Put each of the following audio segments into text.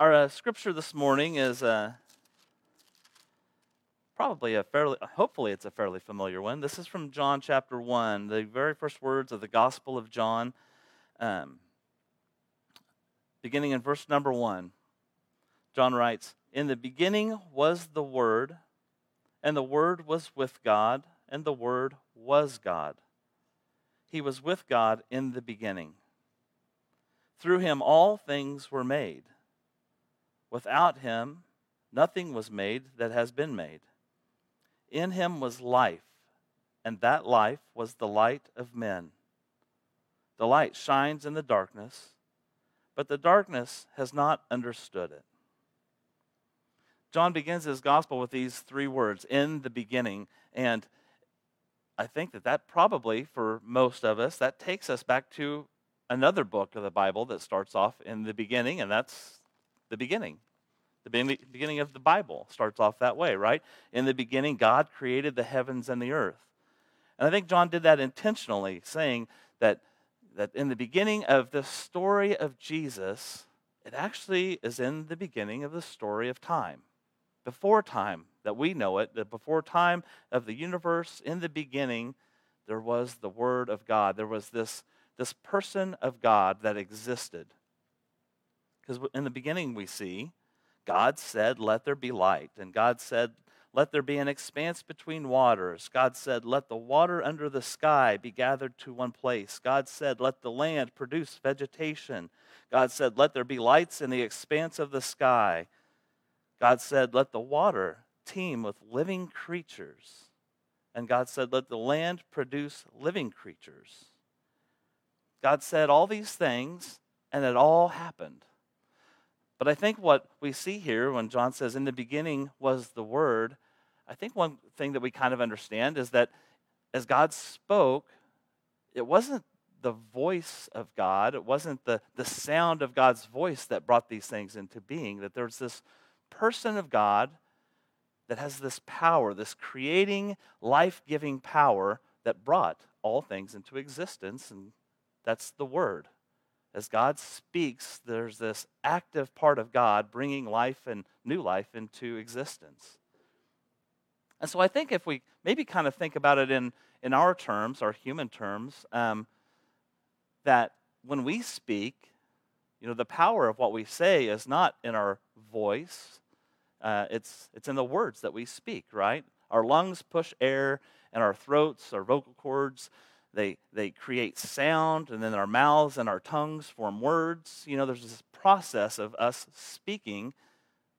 Our uh, scripture this morning is uh, probably a fairly, hopefully, it's a fairly familiar one. This is from John chapter 1, the very first words of the Gospel of John, um, beginning in verse number 1. John writes, In the beginning was the Word, and the Word was with God, and the Word was God. He was with God in the beginning. Through him all things were made. Without him, nothing was made that has been made. In him was life, and that life was the light of men. The light shines in the darkness, but the darkness has not understood it. John begins his gospel with these three words in the beginning. And I think that that probably, for most of us, that takes us back to another book of the Bible that starts off in the beginning, and that's the beginning. The beginning of the Bible starts off that way, right? In the beginning, God created the heavens and the earth. And I think John did that intentionally, saying that, that in the beginning of the story of Jesus, it actually is in the beginning of the story of time. Before time that we know it, that before time of the universe, in the beginning, there was the Word of God. There was this, this person of God that existed. Because in the beginning, we see God said, Let there be light. And God said, Let there be an expanse between waters. God said, Let the water under the sky be gathered to one place. God said, Let the land produce vegetation. God said, Let there be lights in the expanse of the sky. God said, Let the water teem with living creatures. And God said, Let the land produce living creatures. God said all these things, and it all happened. But I think what we see here when John says, In the beginning was the Word, I think one thing that we kind of understand is that as God spoke, it wasn't the voice of God, it wasn't the, the sound of God's voice that brought these things into being, that there's this person of God that has this power, this creating, life giving power that brought all things into existence, and that's the Word as God speaks, there's this active part of God bringing life and new life into existence. And so I think if we maybe kind of think about it in, in our terms, our human terms, um, that when we speak, you know, the power of what we say is not in our voice, uh, it's, it's in the words that we speak, right? Our lungs push air, and our throats, our vocal cords, they, they create sound, and then our mouths and our tongues form words. You know, there's this process of us speaking,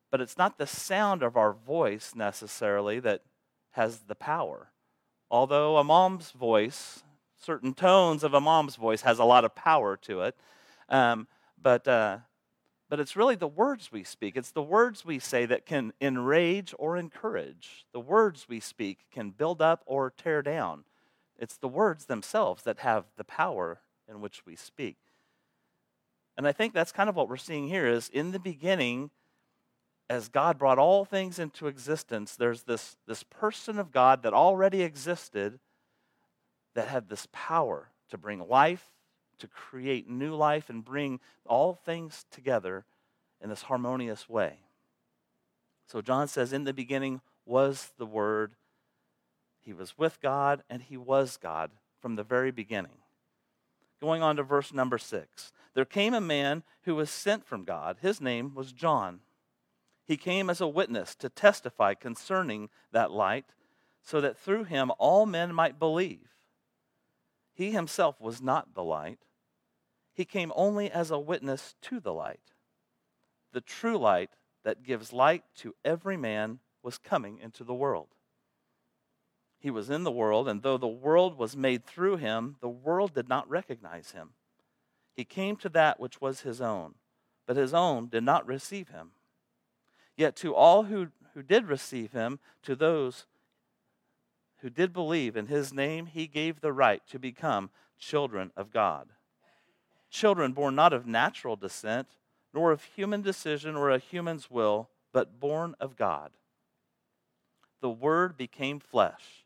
but it's not the sound of our voice necessarily that has the power. Although a mom's voice, certain tones of a mom's voice, has a lot of power to it, um, but, uh, but it's really the words we speak. It's the words we say that can enrage or encourage. The words we speak can build up or tear down. It's the words themselves that have the power in which we speak. And I think that's kind of what we're seeing here is in the beginning, as God brought all things into existence, there's this, this person of God that already existed that had this power to bring life, to create new life, and bring all things together in this harmonious way. So John says, In the beginning was the Word, he was with God and he was God from the very beginning. Going on to verse number six. There came a man who was sent from God. His name was John. He came as a witness to testify concerning that light, so that through him all men might believe. He himself was not the light, he came only as a witness to the light. The true light that gives light to every man was coming into the world. He was in the world, and though the world was made through him, the world did not recognize him. He came to that which was his own, but his own did not receive him. Yet to all who, who did receive him, to those who did believe in his name, he gave the right to become children of God. Children born not of natural descent, nor of human decision or a human's will, but born of God. The Word became flesh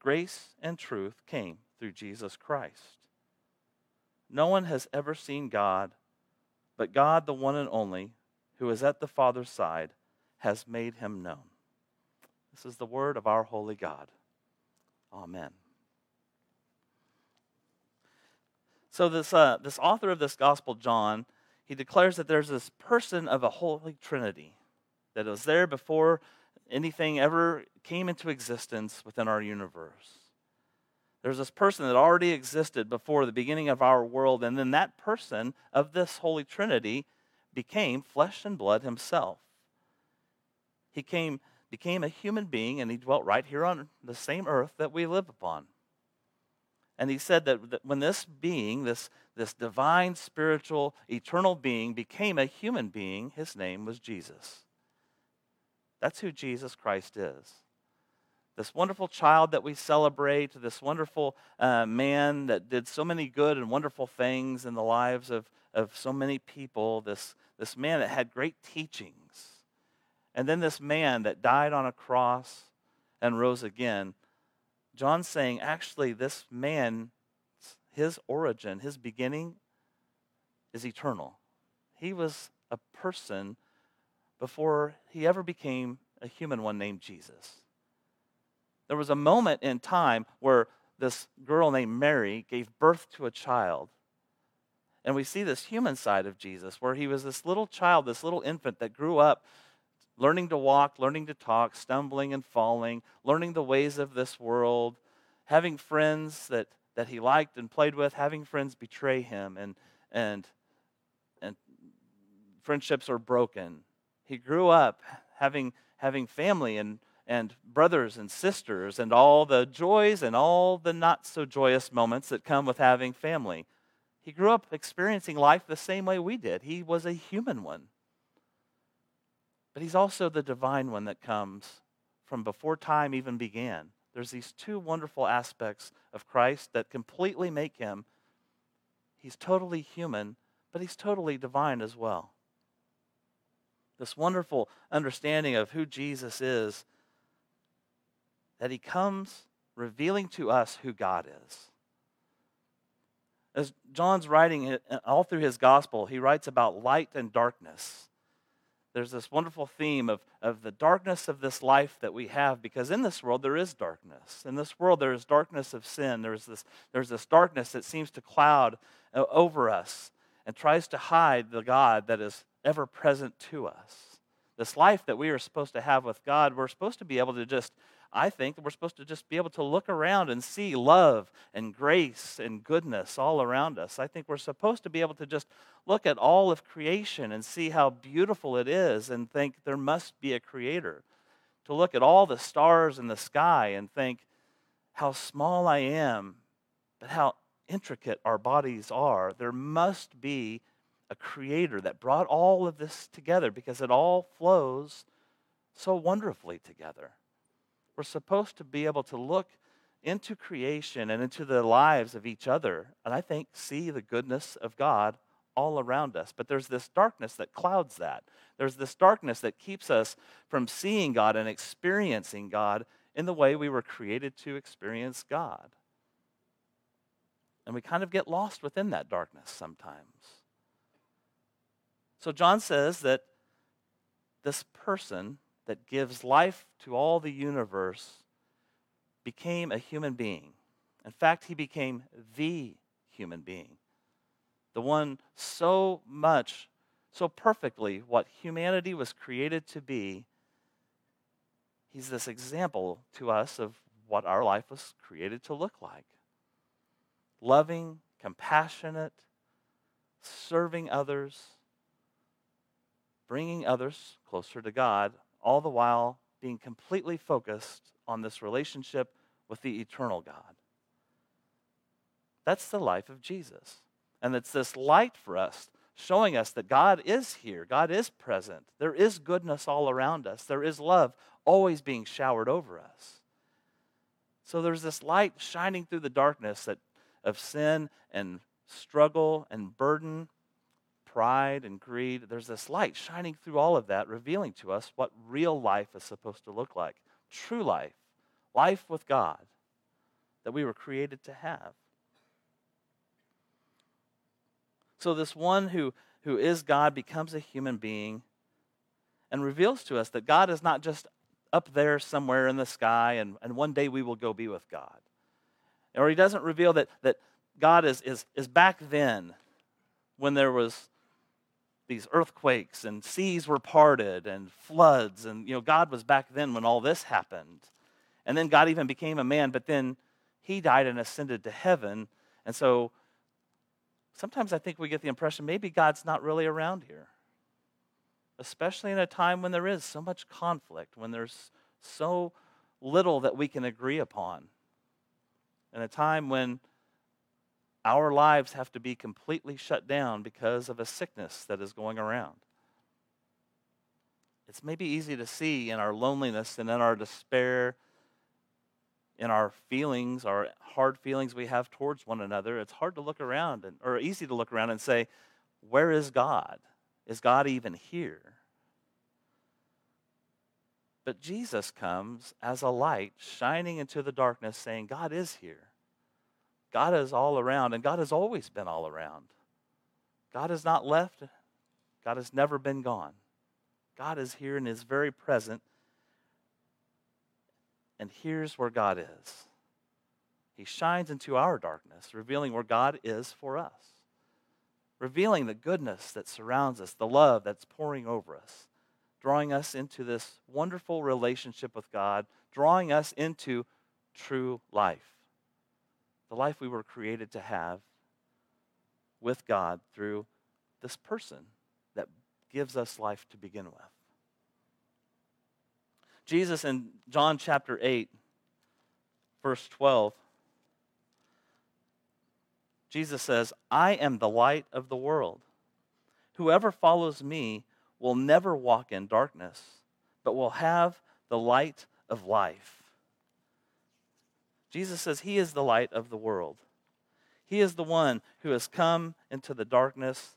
grace and truth came through Jesus Christ. No one has ever seen God, but God, the one and only, who is at the Father's side, has made him known. This is the word of our holy God. Amen. So, this, uh, this author of this gospel, John, he declares that there's this person of a holy trinity that was there before anything ever came into existence within our universe. There's this person that already existed before the beginning of our world, and then that person of this Holy Trinity became flesh and blood himself. He came, became a human being, and he dwelt right here on the same earth that we live upon. And he said that, that when this being, this, this divine, spiritual, eternal being, became a human being, his name was Jesus. That's who Jesus Christ is. This wonderful child that we celebrate, this wonderful uh, man that did so many good and wonderful things in the lives of, of so many people, this, this man that had great teachings. And then this man that died on a cross and rose again. John's saying, actually, this man, his origin, his beginning is eternal. He was a person before he ever became a human one named Jesus. There was a moment in time where this girl named Mary gave birth to a child. And we see this human side of Jesus, where he was this little child, this little infant that grew up learning to walk, learning to talk, stumbling and falling, learning the ways of this world, having friends that, that he liked and played with, having friends betray him, and, and, and friendships are broken. He grew up having, having family and, and brothers and sisters and all the joys and all the not so joyous moments that come with having family. He grew up experiencing life the same way we did. He was a human one. But he's also the divine one that comes from before time even began. There's these two wonderful aspects of Christ that completely make him. He's totally human, but he's totally divine as well this wonderful understanding of who Jesus is, that he comes revealing to us who God is. As John's writing all through his gospel, he writes about light and darkness. There's this wonderful theme of, of the darkness of this life that we have because in this world there is darkness. In this world there is darkness of sin. There's this, there's this darkness that seems to cloud uh, over us and tries to hide the God that is ever present to us. This life that we are supposed to have with God, we're supposed to be able to just, I think, that we're supposed to just be able to look around and see love and grace and goodness all around us. I think we're supposed to be able to just look at all of creation and see how beautiful it is and think there must be a creator. To look at all the stars in the sky and think how small I am, but how intricate our bodies are. There must be a creator that brought all of this together because it all flows so wonderfully together. We're supposed to be able to look into creation and into the lives of each other, and I think see the goodness of God all around us. But there's this darkness that clouds that. There's this darkness that keeps us from seeing God and experiencing God in the way we were created to experience God. And we kind of get lost within that darkness sometimes. So John says that this person that gives life to all the universe became a human being. In fact, he became the human being. The one so much, so perfectly what humanity was created to be. He's this example to us of what our life was created to look like loving, compassionate, serving others bringing others closer to God, all the while being completely focused on this relationship with the eternal God. That's the life of Jesus. And it's this light for us showing us that God is here, God is present. There is goodness all around us, there is love always being showered over us. So there's this light shining through the darkness that, of sin and struggle and burden, pride and greed. There's this light shining through all of that, revealing to us what real life is supposed to look like true life, life with God that we were created to have. So, this one who, who is God becomes a human being and reveals to us that God is not just up there somewhere in the sky and, and one day we will go be with God. Or he doesn't reveal that, that God is, is, is back then when there was these earthquakes and seas were parted and floods and you know God was back then when all this happened. And then God even became a man, but then he died and ascended to heaven. And so sometimes I think we get the impression maybe God's not really around here. Especially in a time when there is so much conflict, when there's so little that we can agree upon. In a time when our lives have to be completely shut down because of a sickness that is going around. It's maybe easy to see in our loneliness and in our despair in our feelings, our hard feelings we have towards one another, it's hard to look around and, or easy to look around and say, Where is God? Is God even here? But Jesus comes as a light shining into the darkness, saying, God is here. God is all around, and God has always been all around. God has not left, God has never been gone. God is here and is very present and here's where God is He shines into our darkness, revealing where God is for us, revealing the goodness that surrounds us, the love that's pouring over us, drawing us into this wonderful relationship with God, drawing us into true life, the life we were created to have with God through this person that gives us life to begin with. Jesus in John chapter 8, verse 12, Jesus says, I am the light of the world. Whoever follows me will never walk in darkness, but will have the light of life. Jesus says he is the light of the world. He is the one who has come into the darkness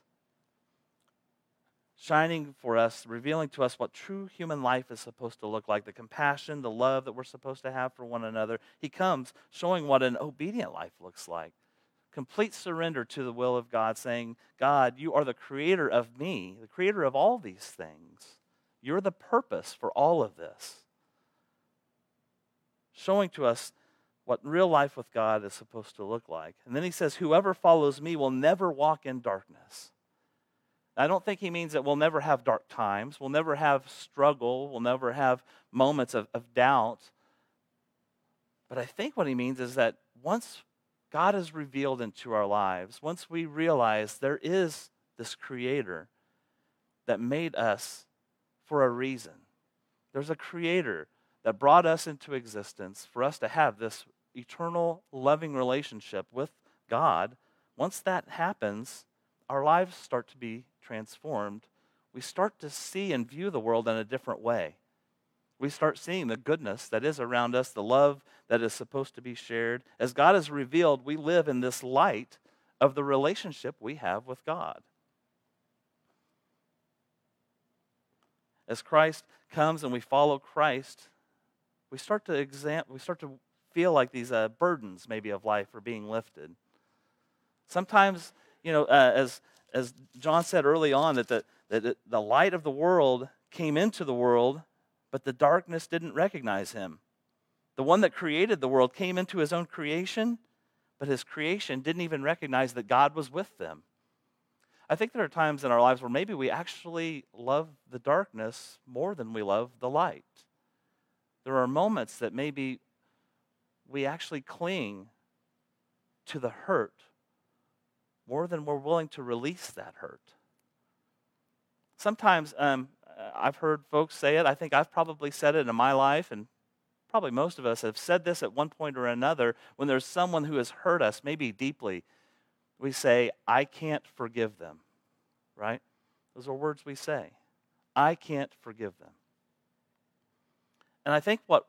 shining for us, revealing to us what true human life is supposed to look like the compassion, the love that we're supposed to have for one another. He comes showing what an obedient life looks like. Complete surrender to the will of God, saying, God, you are the creator of me, the creator of all these things. You're the purpose for all of this. Showing to us what real life with God is supposed to look like. And then he says, Whoever follows me will never walk in darkness I don't think he means that we'll never have dark times, we'll never have struggle, we'll never have moments of, of doubt. But I think what he means is that once God is revealed into our lives, once we realize there is this creator that made us for a reason, there's a creator that brought us into existence for us to have this eternal, loving relationship with God. Once that happens, our lives start to be transformed, we start to see and view the world in a different way. We start seeing the goodness that is around us, the love that is supposed to be shared. As God is revealed, we live in this light of the relationship we have with God. As Christ comes and we follow Christ, we start to exam- we start to feel like these uh, burdens maybe of life are being lifted. Sometimes, you know, uh, as as John said early on, that the, that the light of the world came into the world, but the darkness didn't recognize him. The one that created the world came into his own creation, but his creation didn't even recognize that God was with them. I think there are times in our lives where maybe we actually love the darkness more than we love the light. There are moments that maybe we actually cling to the hurt more than we're willing to release that hurt. Sometimes um, I've heard folks say it. I think I've probably said it in my life, and probably most of us have said this at one point or another. When there's someone who has hurt us, maybe deeply, we say, I can't forgive them. right? Those are words we say. I can't forgive them. And I think what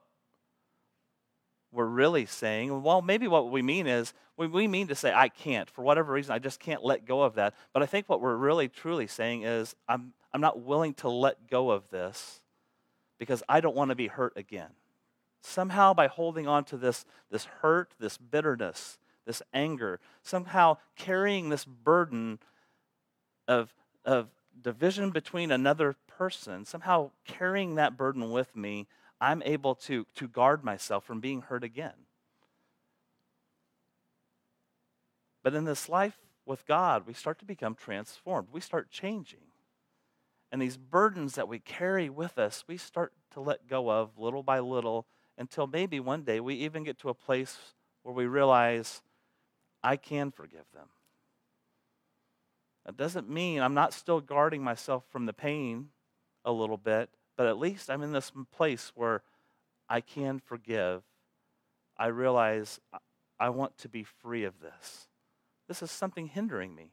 we're really saying, well, maybe what we mean is we mean to say, I can't. For whatever reason, I just can't let go of that. But I think what we're really truly saying is, I'm, I'm not willing to let go of this because I don't want to be hurt again. Somehow, by holding on to this, this hurt, this bitterness, this anger, somehow carrying this burden of, of division between another person, somehow carrying that burden with me, I'm able to, to guard myself from being hurt again. But in this life with God, we start to become transformed. We start changing. And these burdens that we carry with us, we start to let go of little by little until maybe one day we even get to a place where we realize, I can forgive them. That doesn't mean I'm not still guarding myself from the pain a little bit, but at least I'm in this place where I can forgive. I realize I want to be free of this. This is something hindering me,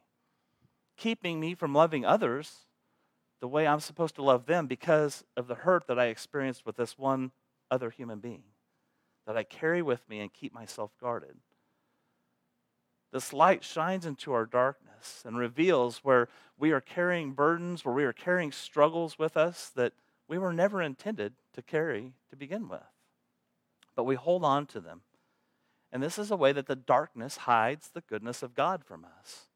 keeping me from loving others the way I'm supposed to love them because of the hurt that I experienced with this one other human being that I carry with me and keep myself guarded. This light shines into our darkness and reveals where we are carrying burdens, where we are carrying struggles with us that we were never intended to carry to begin with. But we hold on to them. And this is a way that the darkness hides the goodness of God from us.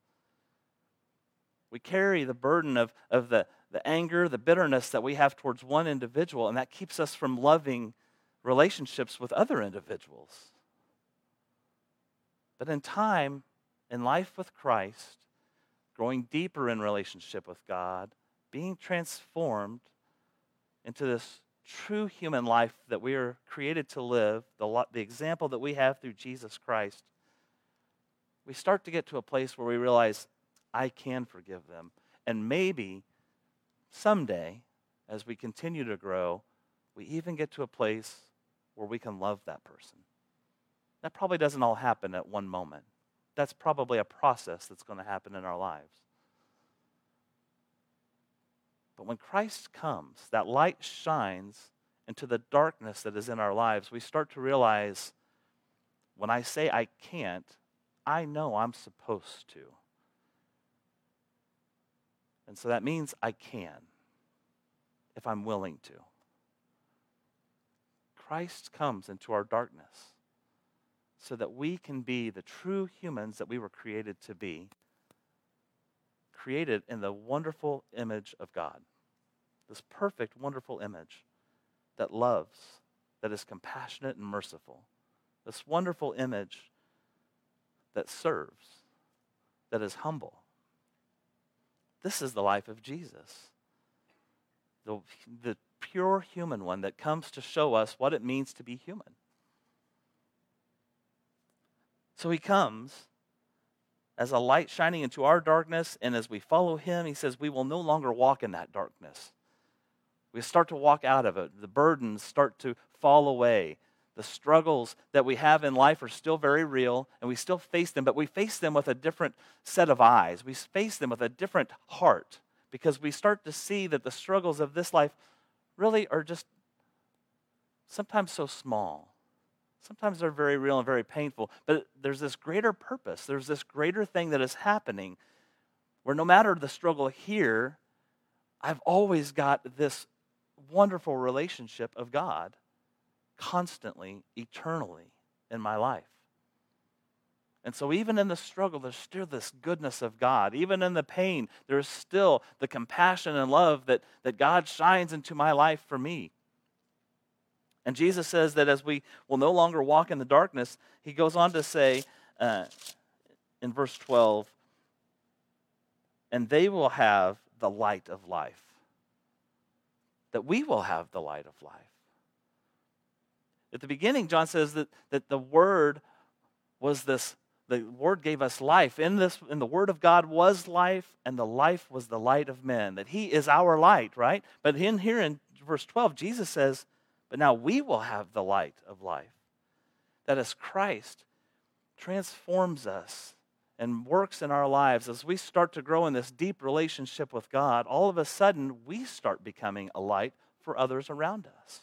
We carry the burden of, of the, the anger, the bitterness that we have towards one individual, and that keeps us from loving relationships with other individuals. But in time, in life with Christ, growing deeper in relationship with God, being transformed into this true human life that we are created to live, the, the example that we have through Jesus Christ, we start to get to a place where we realize, I can forgive them. And maybe someday, as we continue to grow, we even get to a place where we can love that person. That probably doesn't all happen at one moment. That's probably a process that's going to happen in our lives. But when Christ comes, that light shines into the darkness that is in our lives. We start to realize when I say I can't, I know I'm supposed to. And so that means I can if I'm willing to. Christ comes into our darkness so that we can be the true humans that we were created to be, created in the wonderful image of God. This perfect, wonderful image that loves, that is compassionate and merciful. This wonderful image that serves, that is humble. This is the life of Jesus. The, the pure human one that comes to show us what it means to be human. So he comes as a light shining into our darkness, and as we follow him, he says we will no longer walk in that darkness. We start to walk out of it. The burdens start to fall away. The struggles that we have in life are still very real, and we still face them, but we face them with a different set of eyes. We face them with a different heart because we start to see that the struggles of this life really are just sometimes so small. Sometimes they're very real and very painful, but there's this greater purpose. There's this greater thing that is happening where no matter the struggle here, I've always got this wonderful relationship of God constantly, eternally in my life. And so, even in the struggle, there's still this goodness of God. Even in the pain, there's still the compassion and love that, that God shines into my life for me. And Jesus says that as we will no longer walk in the darkness, he goes on to say uh, in verse 12, and they will have the light of life. That we will have the light of life. At the beginning, John says that, that the Word was this, the Word gave us life. In this, in the Word of God was life, and the life was the light of men. That He is our light, right? But in here in verse 12, Jesus says, but now we will have the light of life. That as Christ transforms us and works in our lives, as we start to grow in this deep relationship with God, all of a sudden we start becoming a light for others around us.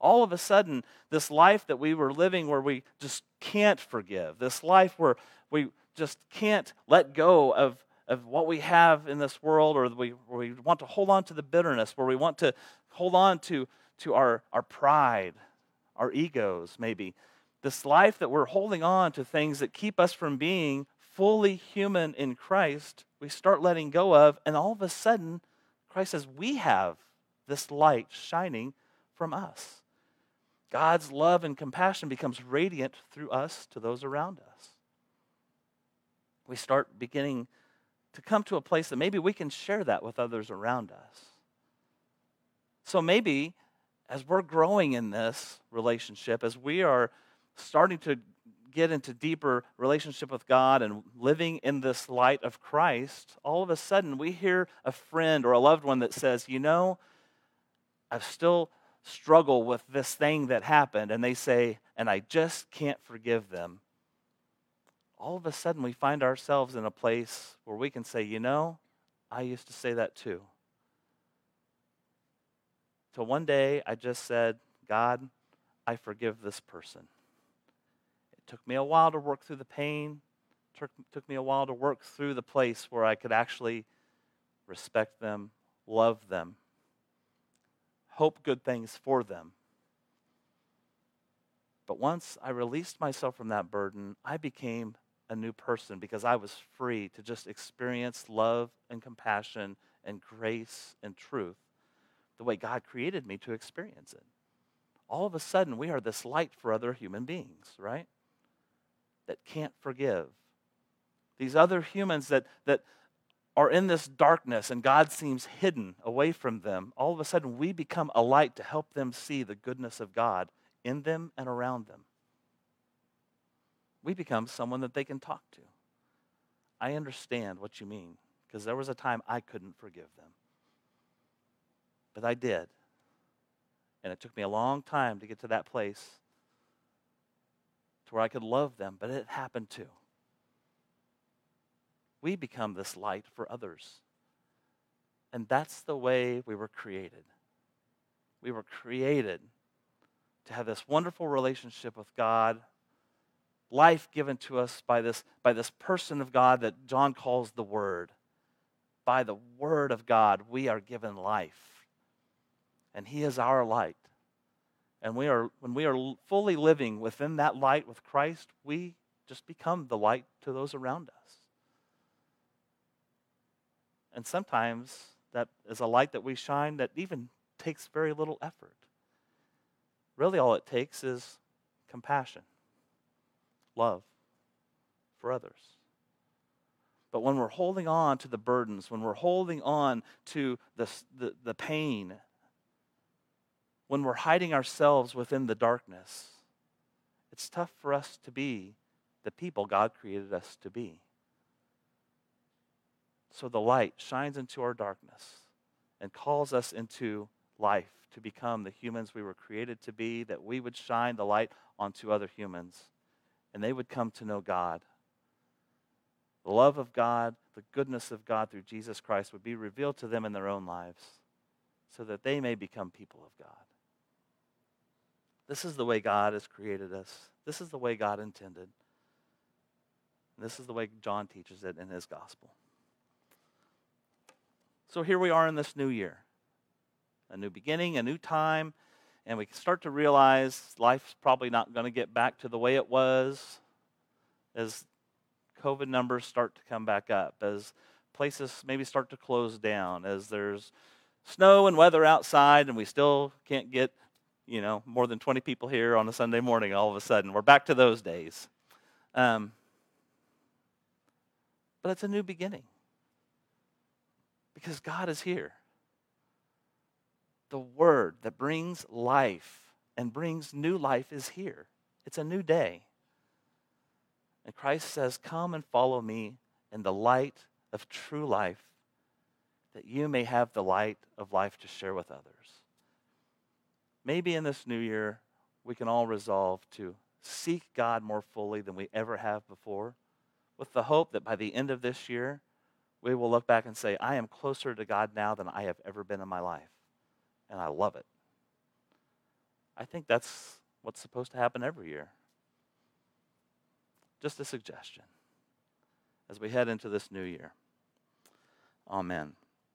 All of a sudden, this life that we were living where we just can't forgive, this life where we just can't let go of, of what we have in this world, or we, we want to hold on to the bitterness, where we want to hold on to, to our, our pride, our egos, maybe this life that we're holding on to things that keep us from being fully human in Christ, we start letting go of, and all of a sudden, Christ says, We have this light shining from us. God's love and compassion becomes radiant through us to those around us. We start beginning to come to a place that maybe we can share that with others around us. So maybe as we're growing in this relationship, as we are starting to get into deeper relationship with God and living in this light of Christ, all of a sudden we hear a friend or a loved one that says, You know, I still struggle with this thing that happened. And they say, And I just can't forgive them. All of a sudden we find ourselves in a place where we can say, You know, I used to say that too. Till one day I just said, God, I forgive this person. It took me a while to work through the pain. Took, took me a while to work through the place where I could actually respect them, love them, hope good things for them. But once I released myself from that burden, I became a new person because I was free to just experience love and compassion and grace and truth the way God created me to experience it. All of a sudden, we are this light for other human beings, right? that can't forgive. These other humans that, that are in this darkness and God seems hidden away from them, all of a sudden we become a light to help them see the goodness of God in them and around them. We become someone that they can talk to. I understand what you mean because there was a time I couldn't forgive them. But I did. And it took me a long time to get to that place to where I could love them, but it happened too. We become this light for others. And that's the way we were created. We were created to have this wonderful relationship with God, life given to us by this, by this person of God that John calls the Word. By the Word of God, we are given life. And He is our light. And we are, when we are fully living within that light with Christ, we just become the light to those around us. And sometimes that is a light that we shine that even takes very little effort. Really, all it takes is compassion, love for others. But when we're holding on to the burdens, when we're holding on to the, the, the pain when we're hiding ourselves within the darkness, it's tough for us to be the people God created us to be. So the light shines into our darkness and calls us into life to become the humans we were created to be, that we would shine the light onto other humans and they would come to know God. The love of God, the goodness of God through Jesus Christ would be revealed to them in their own lives so that they may become people of God. This is the way God has created us. This is the way God intended. This is the way John teaches it in his gospel. So here we are in this new year a new beginning, a new time, and we can start to realize life's probably not going to get back to the way it was as COVID numbers start to come back up, as places maybe start to close down, as there's snow and weather outside and we still can't get you know, more than 20 people here on a Sunday morning all of a sudden. We're back to those days. Um, but it's a new beginning because God is here. The word that brings life and brings new life is here. It's a new day. And Christ says, Come and follow me in the light of true life, that you may have the light of life to share with others maybe in this new year, we can all resolve to seek God more fully than we ever have before with the hope that by the end of this year, we will look back and say, I am closer to God now than I have ever been in my life. And I love it. I think that's what's supposed to happen every year. Just a suggestion as we head into this new year. Amen.